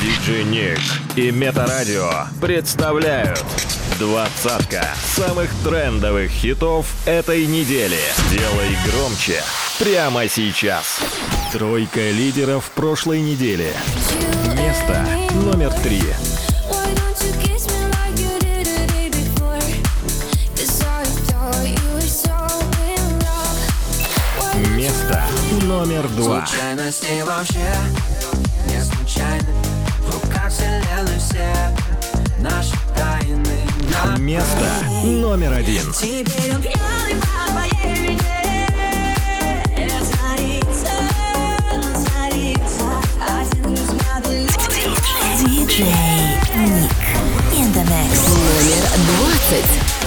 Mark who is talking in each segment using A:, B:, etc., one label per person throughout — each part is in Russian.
A: Диджей Ник и Метарадио представляют двадцатка самых трендовых хитов этой недели. Делай громче прямо сейчас. Тройка лидеров прошлой недели. Место номер три. Место номер два.
B: Случайно с ней вообще Не случайно Вселенной все Наши тайны нам
A: Место номер один.
C: Теперь он пьяный по вине
D: Диджей Ник. In the mix. Номер 20.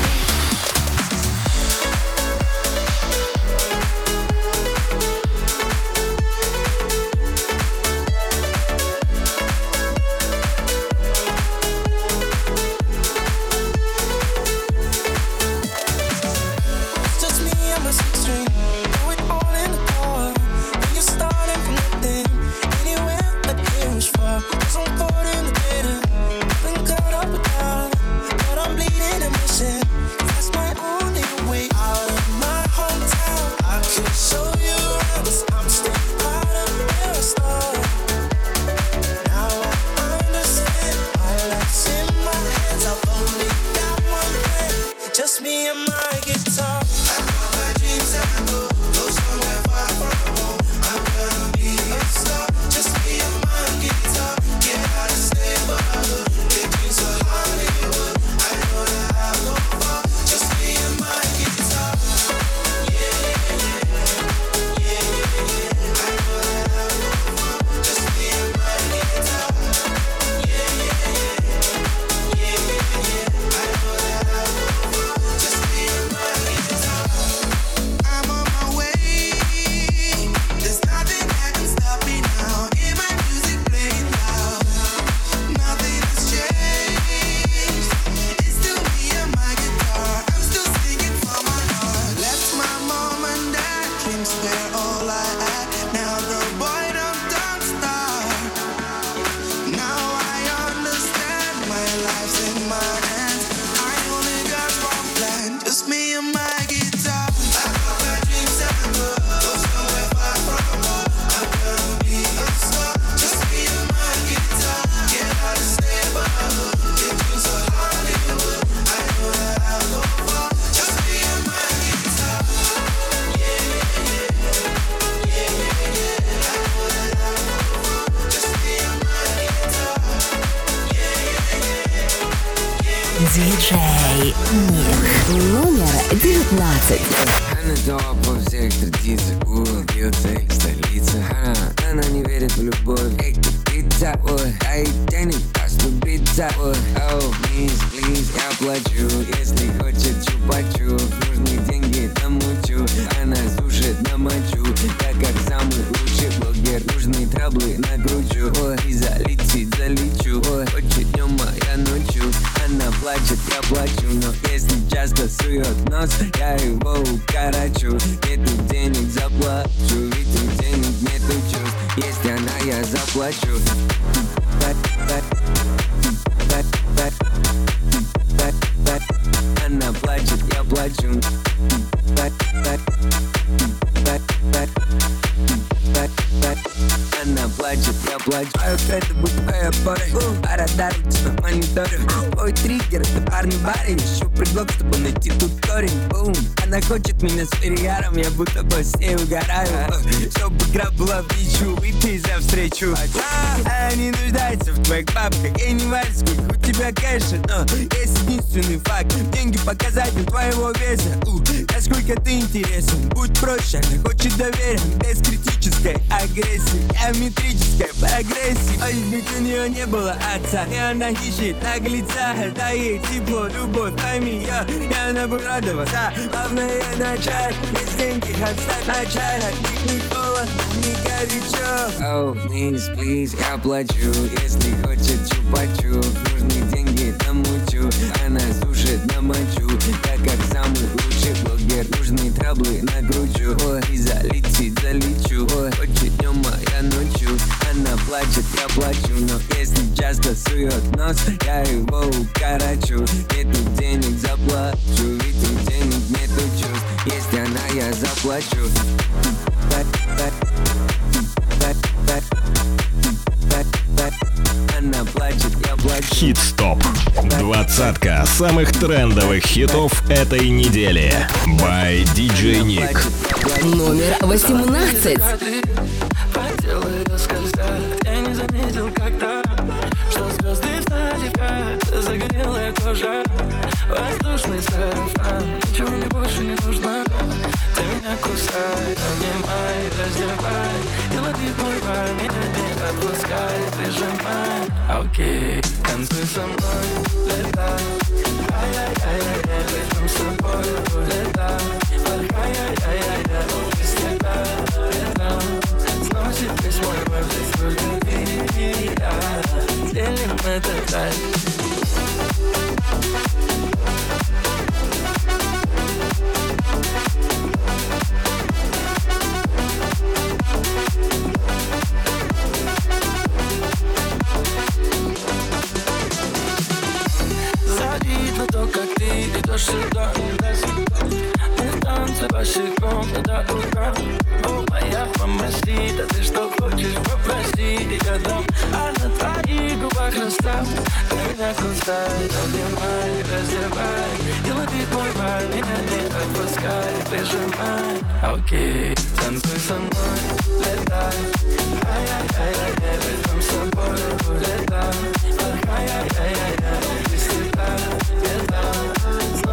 B: Укорочу Нету денег, заплачу. Ведь у денег нету чувств. Есть она, я заплачу. Она плачет, я плачу. Она плачет, я плачу. А это будет твоя пора радар у тебя мониторы Ой, триггер, это парный барин Ищу предлог, чтобы найти тут корень. Бум. Она хочет меня с перегаром Я будто бы с ней угораю. Чтобы игра была в ничью Выпей за встречу. А не нуждается в твоих бабках И не важно, сколько у тебя кэша Но есть единственный факт. Деньги показатель твоего веса. Насколько ты интересен Будь проще, она хочет доверия Без критической агрессии Геометрической прогрессии Ой, ведь у нее не было отца И она ищет наглеца Да ей тепло, любовь, пойми я И она будет радоваться Главное начать Без деньги отстать начать. От них не холодно, не горячо Oh, please, please, я плачу Если хочет чупачу. Нужны деньги, намучу Она сушит на мочу Я как самый лучший блогер Нужны траблы накручу Ой, и залетит, залечу Ой, хочет днем, а я ночью. Она плачет
E: плачет, я плачу Но если часто сует нос, я его укорочу. Нету денег, заплачу Ведь у денег нету чувств. Если она, я заплачу я плачу
A: Хит-стоп. Двадцатка самых трендовых хитов этой недели. By DJ Nick.
F: Номер 18.
G: Когда ты по телу скользят Я не заметил, когда Что звезды вдали Загорелая кожа Воздушный сарафан Ничего мне больше не нужно Ты меня кусай, обнимай, раздевай И лови мой меня не отпускай Прижимай, окей Танцуй со мной, летай Ай-яй-яй-яй, возьмем с собой Летай, ай-яй-яй-яй, без тебя летам Сносит весь мой вайб, здесь только ты и я Делим этот кайф сюда Мы в танце босиком до утра О, моя мамасита, ты что хочешь, попроси Я дам, а на твоих губах настал Ты меня кусай, обнимай, раздевай И лови мой бар, меня не отпускай Прижимай, окей, танцуй со мной, летай летай и я летай возьмем с собой, летай Ай-яй-яй-яй, без тебя летам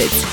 H: Limited.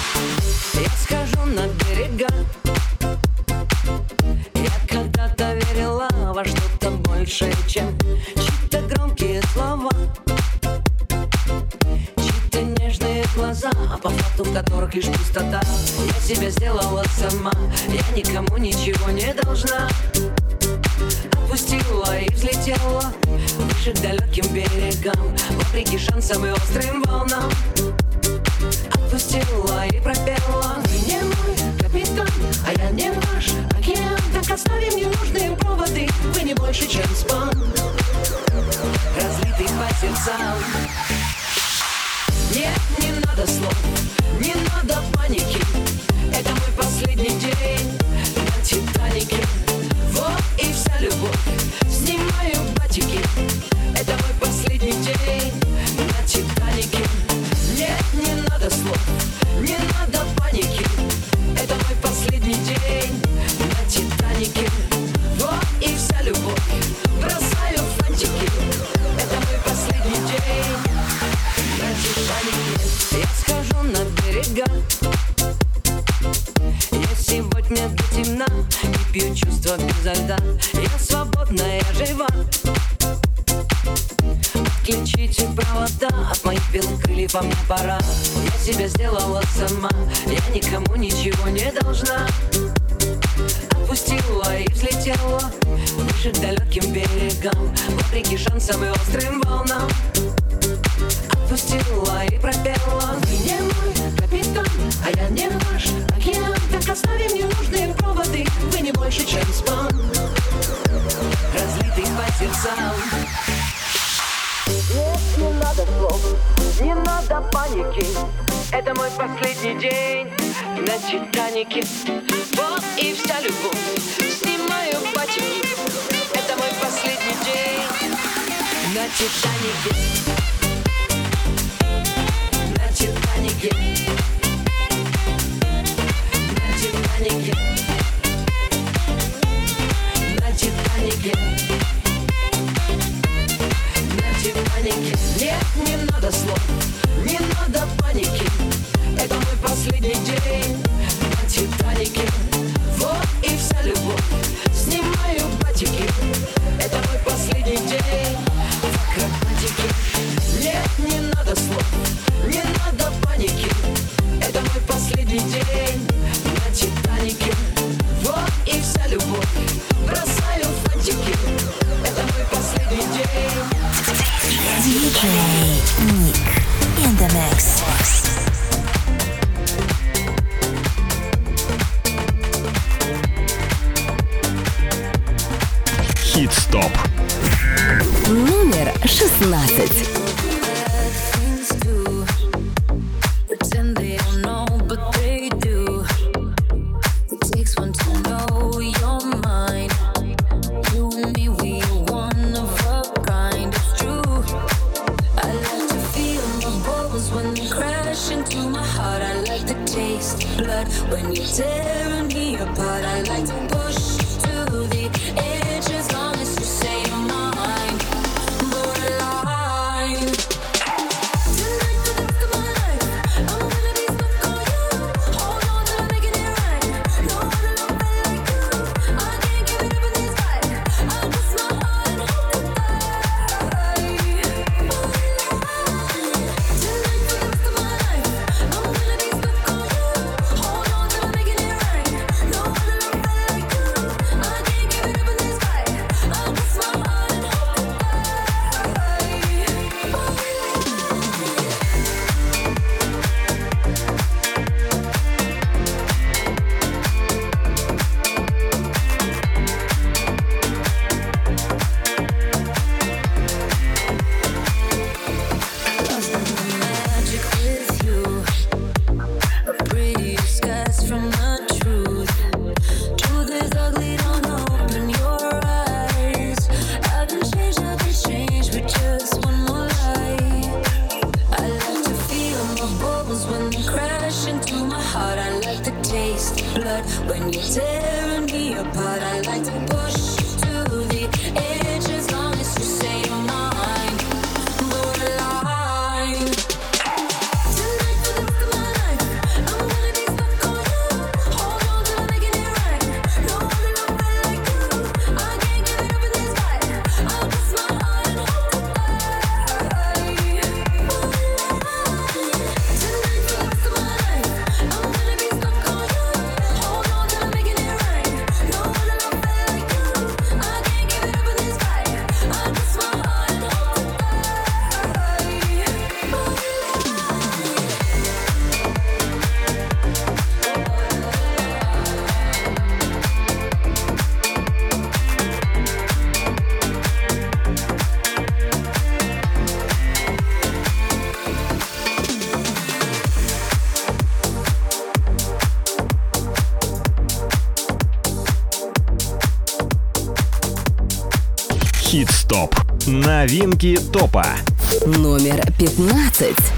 H: say
A: Новинки топа.
I: Номер 15.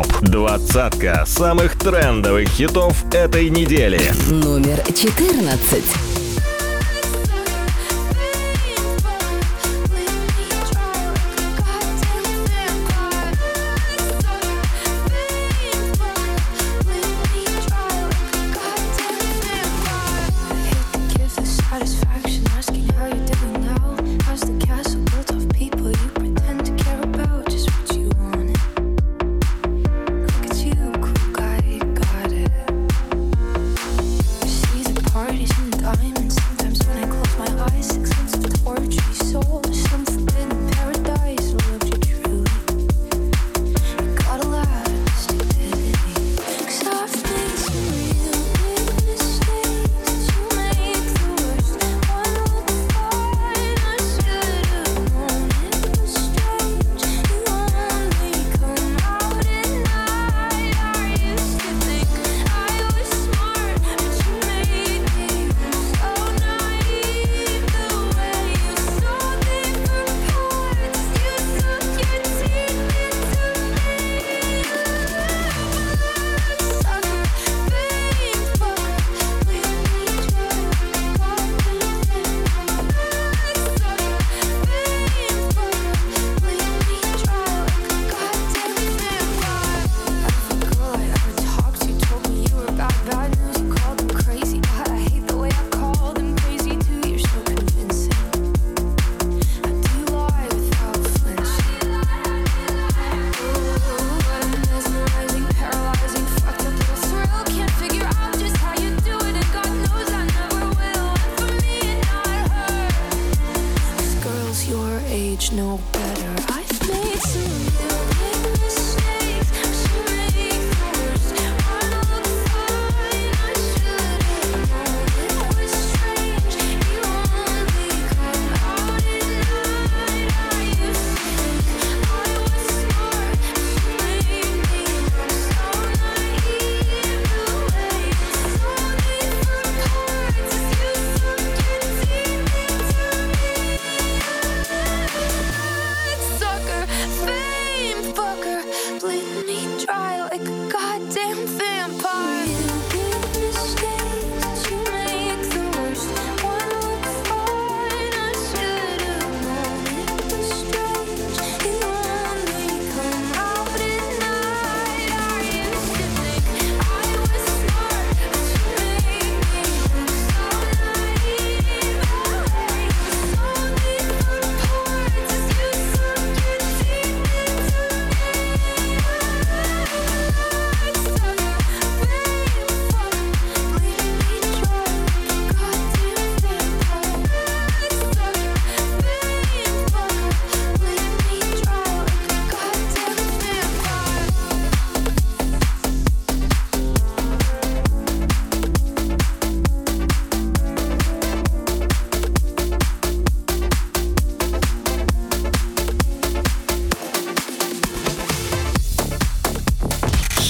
J: ТОП. Двадцатка самых трендовых хитов этой недели.
D: Номер
I: четырнадцать.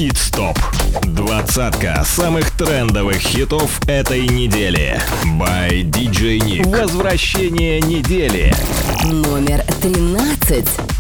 J: Хит-стоп. Двадцатка самых трендовых хитов этой недели. By DJ Nick. Возвращение недели.
D: Номер
K: тринадцать.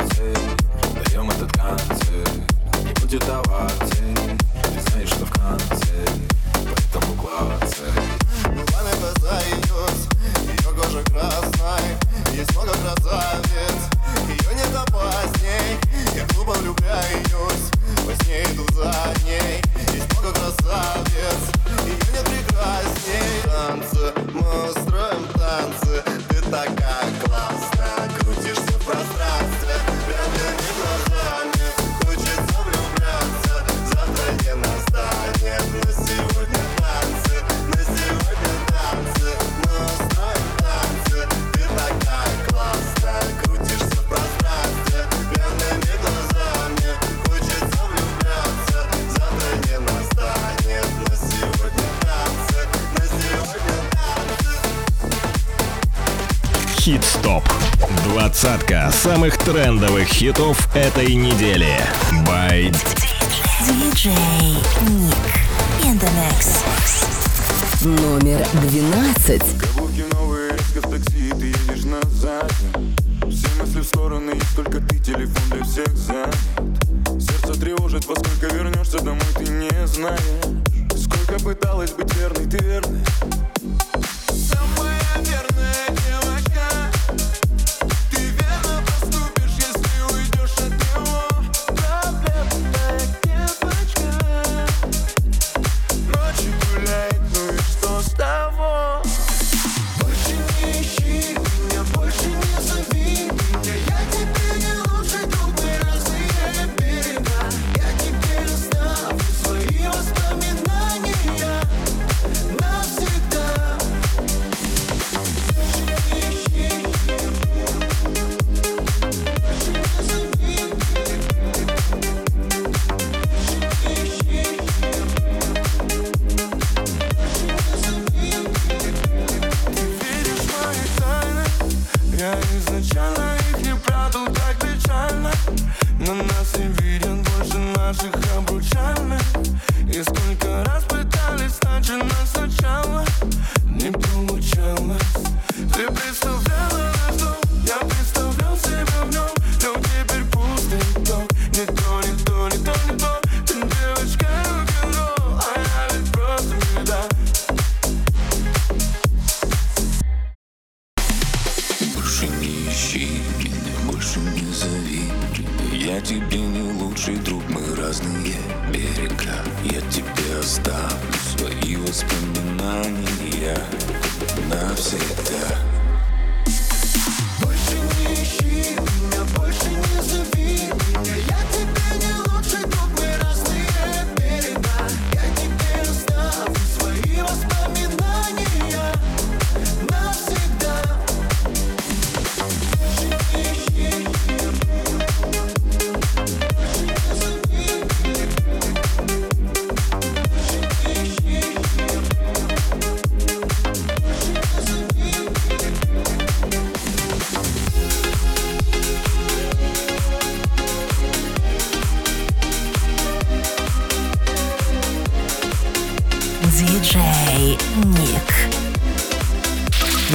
K: танцы. Даем этот концерт Не
L: будет даваться Ты знаешь, что в конце. Поэтому классы
K: глаза идет Ее кожа красная. Есть много красавиц
A: Двадцатка самых трендовых хитов этой недели. By
M: DJ Nick in the mix.
I: Номер двенадцать.
L: Каблуки новые, в такси, ты едешь на. Все мысли в стороны, только ты телефон для всех занят. Сердце тревожит, во сколько вернешься домой, ты не знаешь. Сколько пыталась быть верной, ты верная.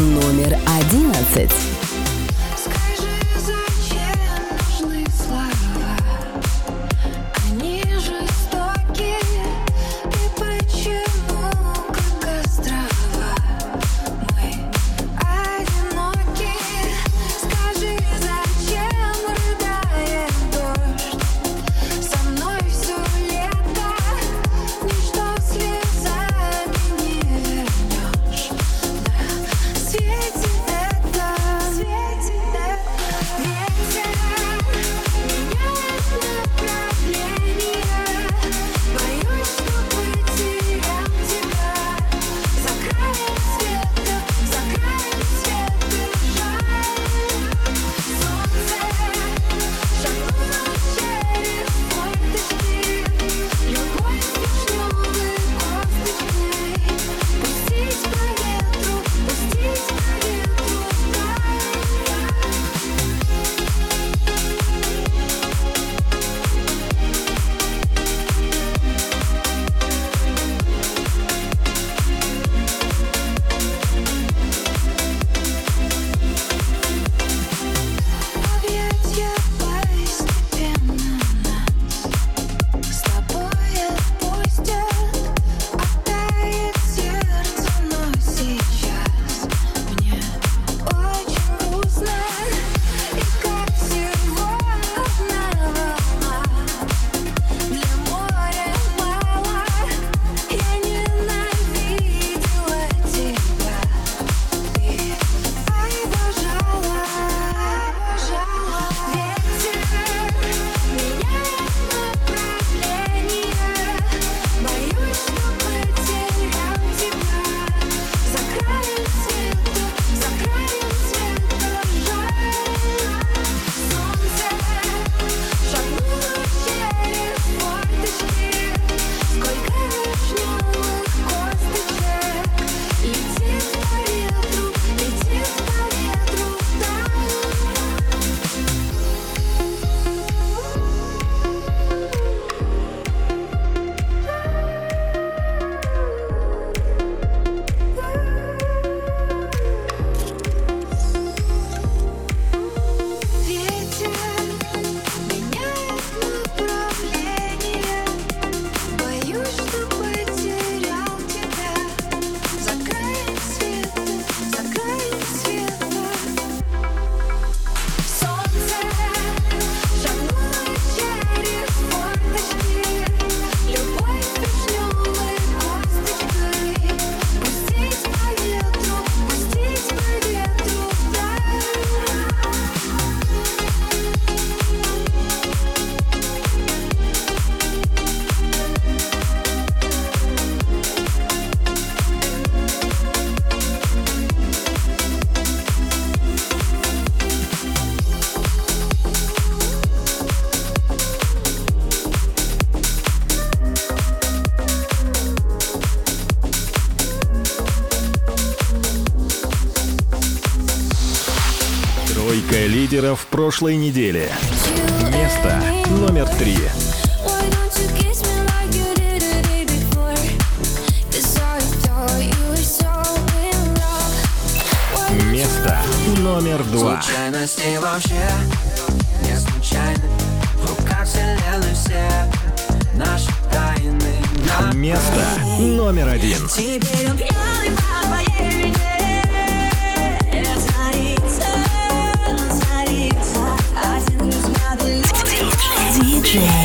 I: номер
A: одиннадцать. прошлой недели. Место номер три. Место номер два.
G: Случайности вообще не случайны. В руках вселенной все наши тайны.
A: Место номер один.
I: Теперь он пьяный,
J: Yeah.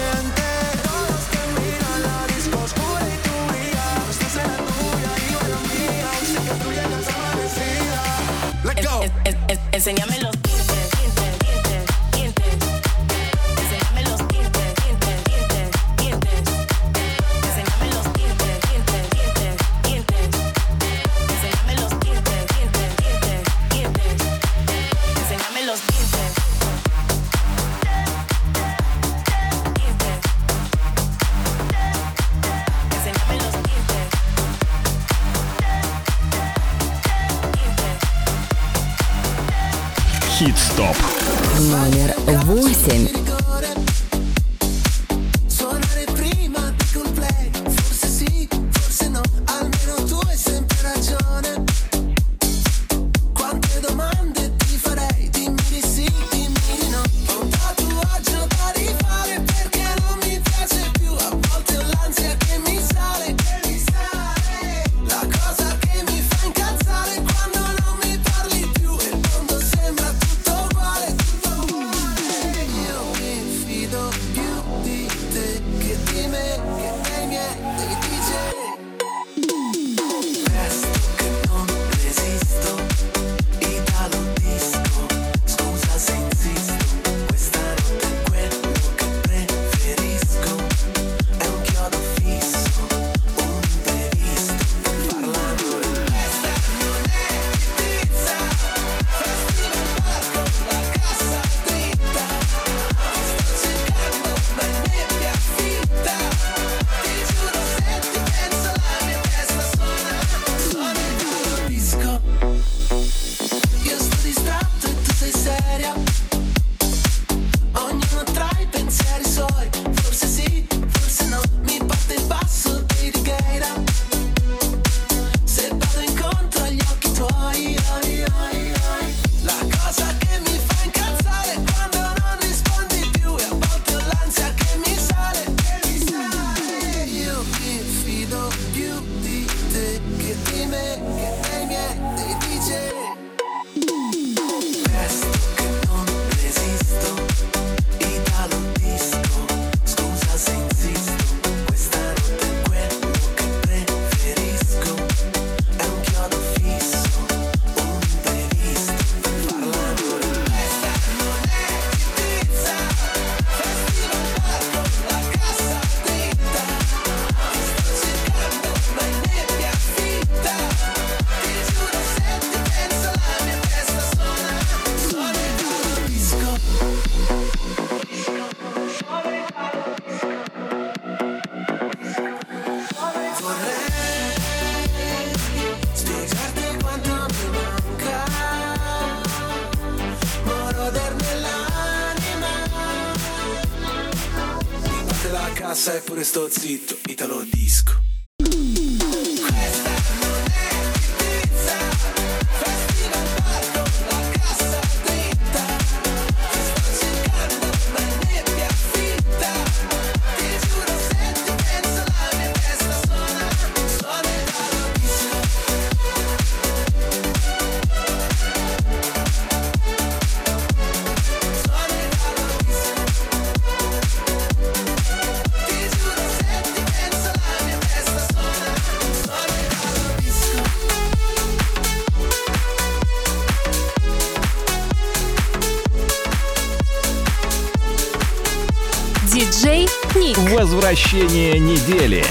J: Возвращение недели.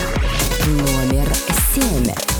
D: Номер семь.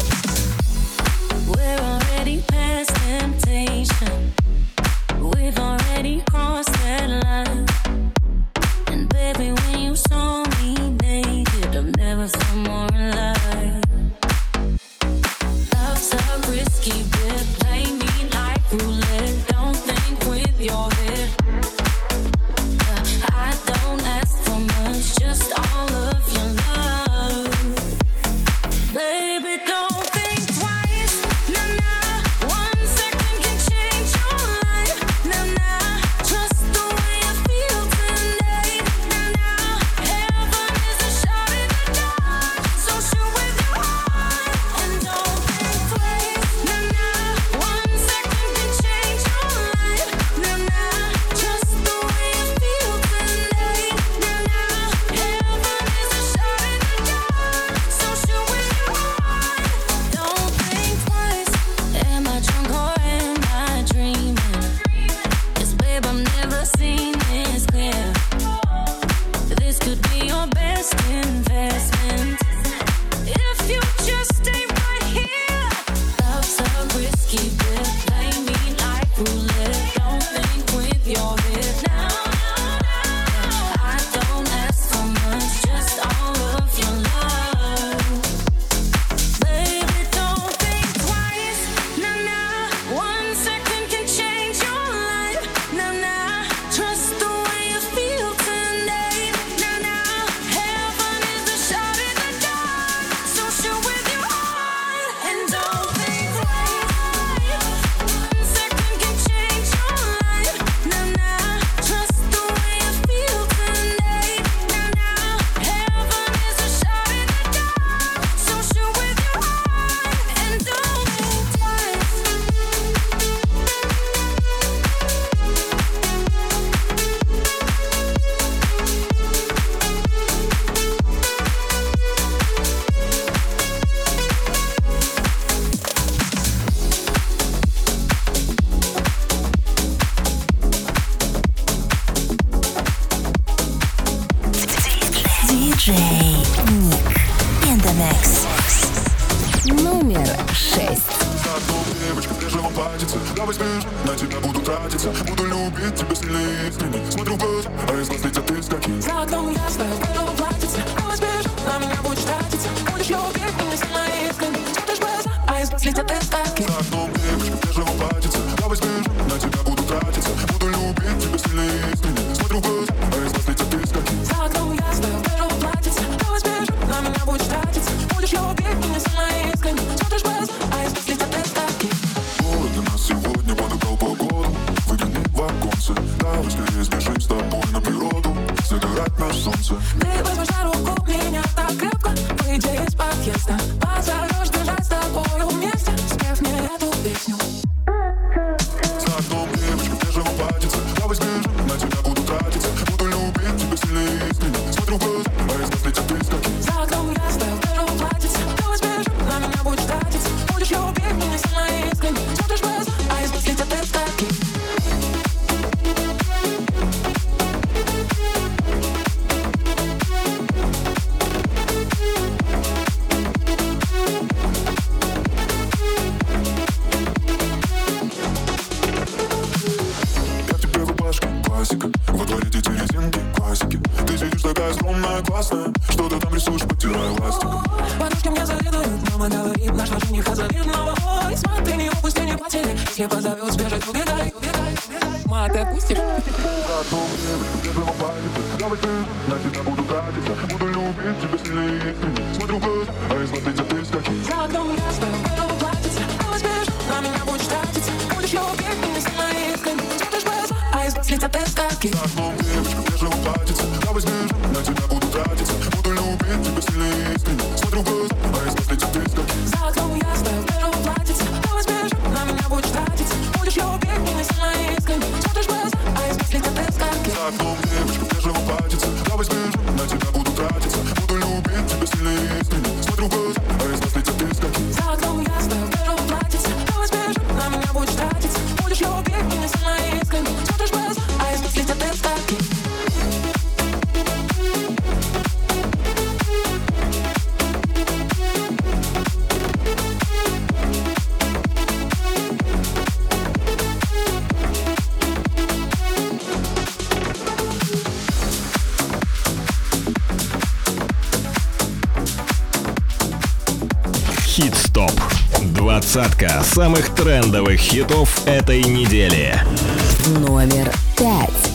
A: Двадцатка самых трендовых хитов этой недели.
F: Номер пять.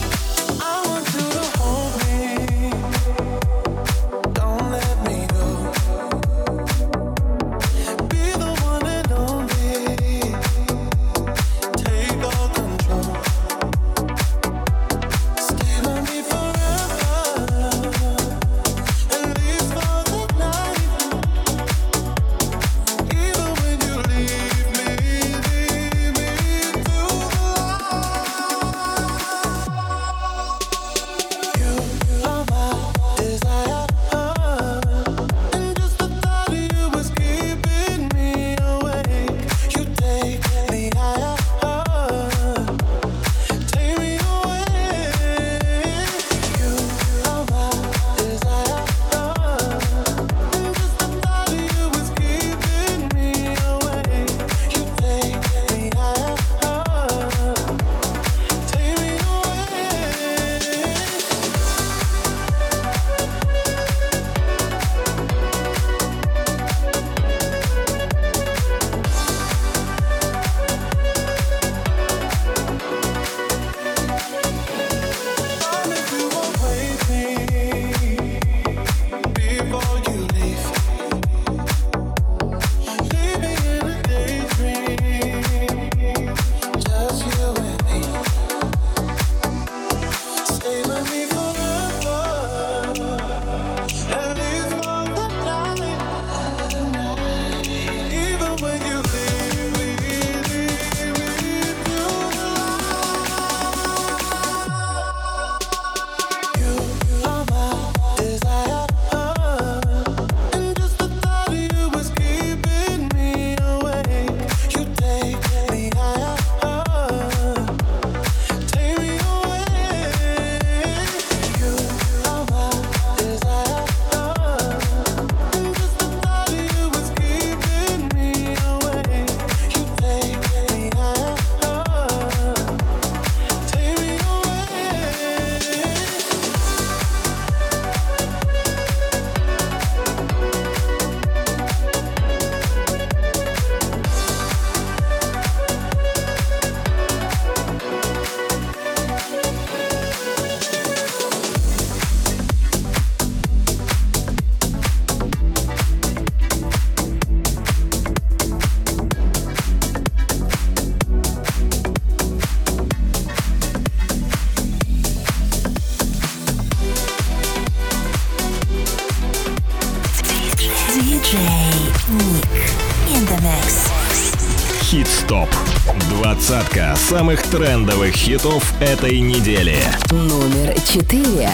A: самых трендовых хитов этой недели.
I: Номер четыре.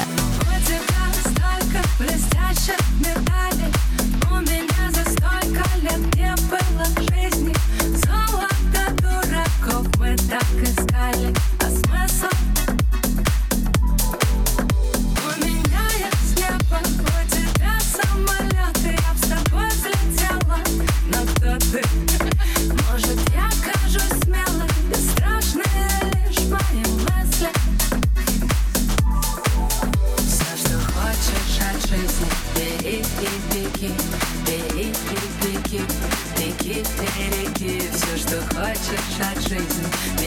H: реки, бери безлики, реки, реки, все, что хочешь от жизни.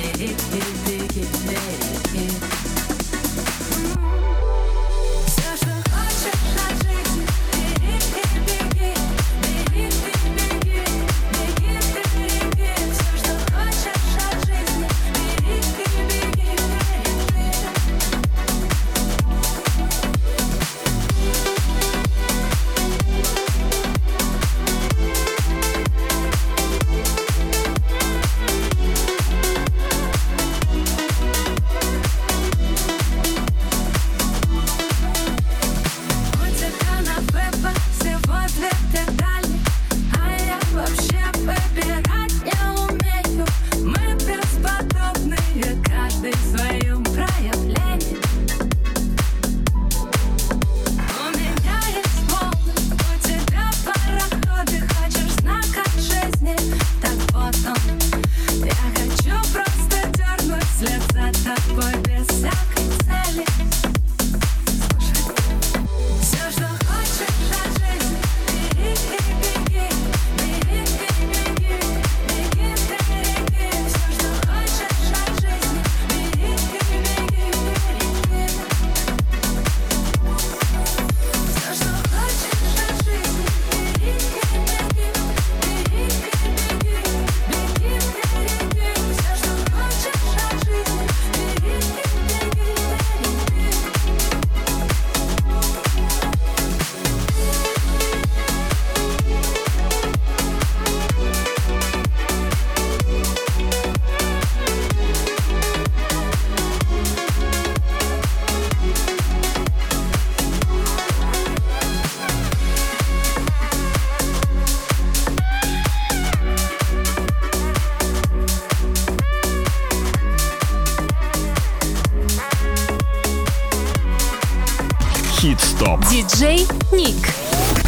F: диджей Ник.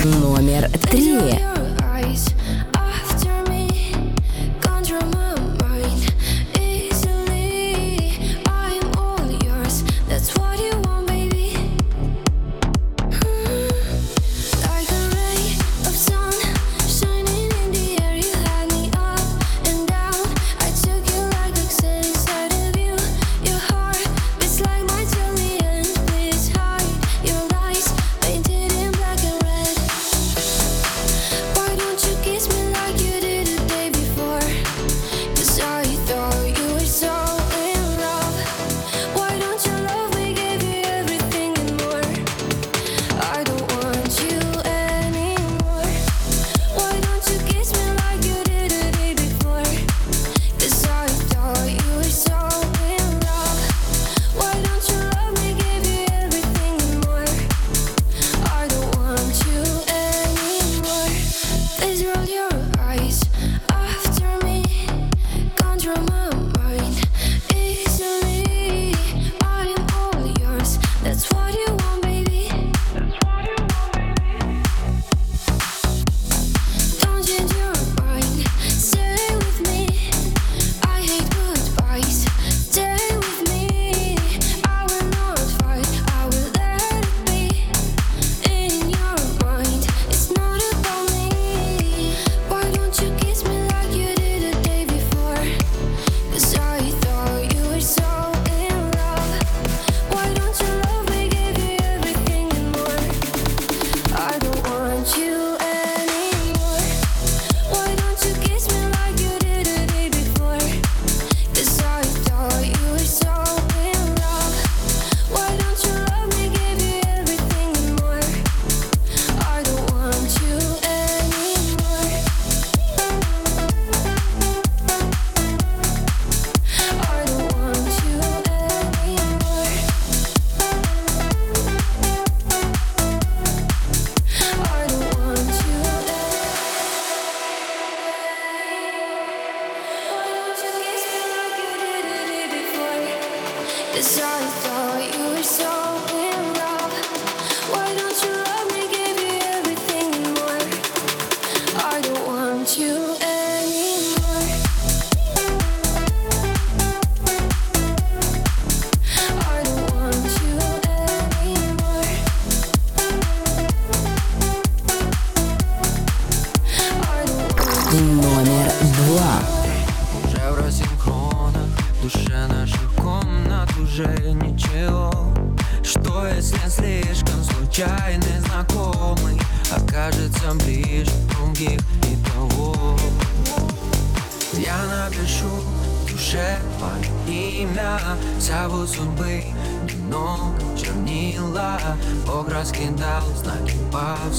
I: Номер три.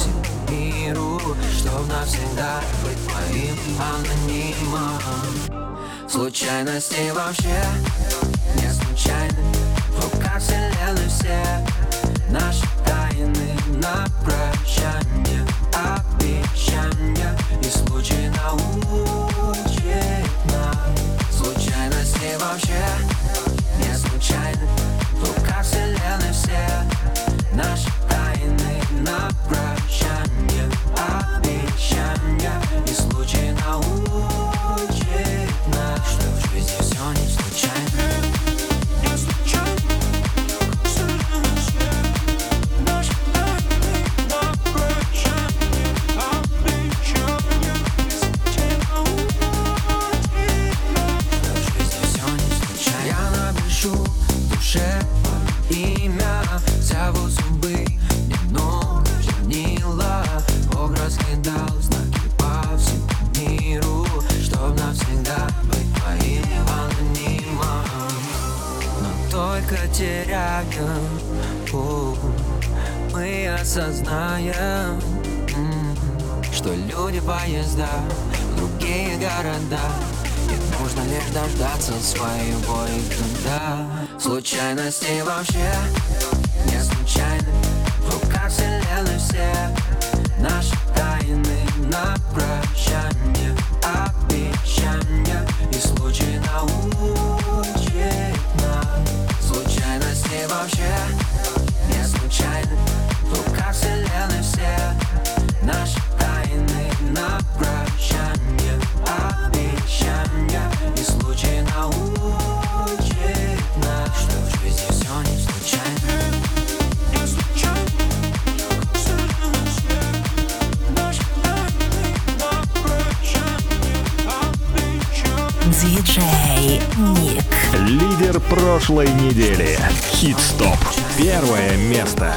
E: этим миру Чтоб навсегда быть твоим анонимом. Случайности вообще не случайны. В руках вселенной все наши тайны на прощание Обещания. И случай научит нас Случайности вообще не случайны. В руках вселенной все наши тайны на прощание случай на ум. с вообще.
C: прошлой недели. Хит-стоп. Первое место.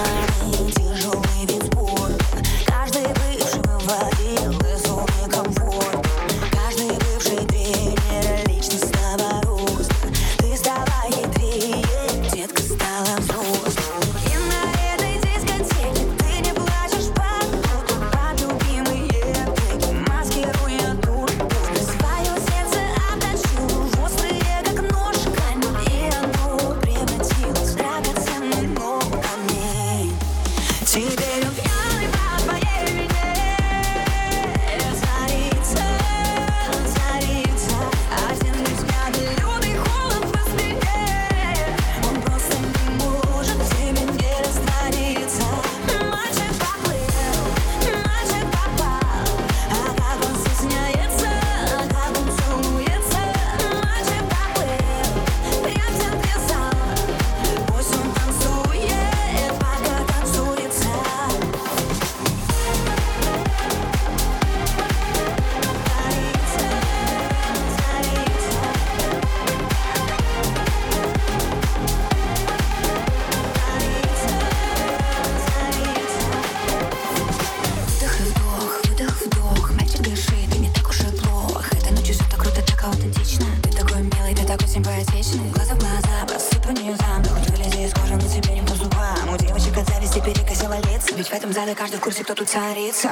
N: перекосило лиц Ведь в этом зале каждый в курсе, кто тут царица.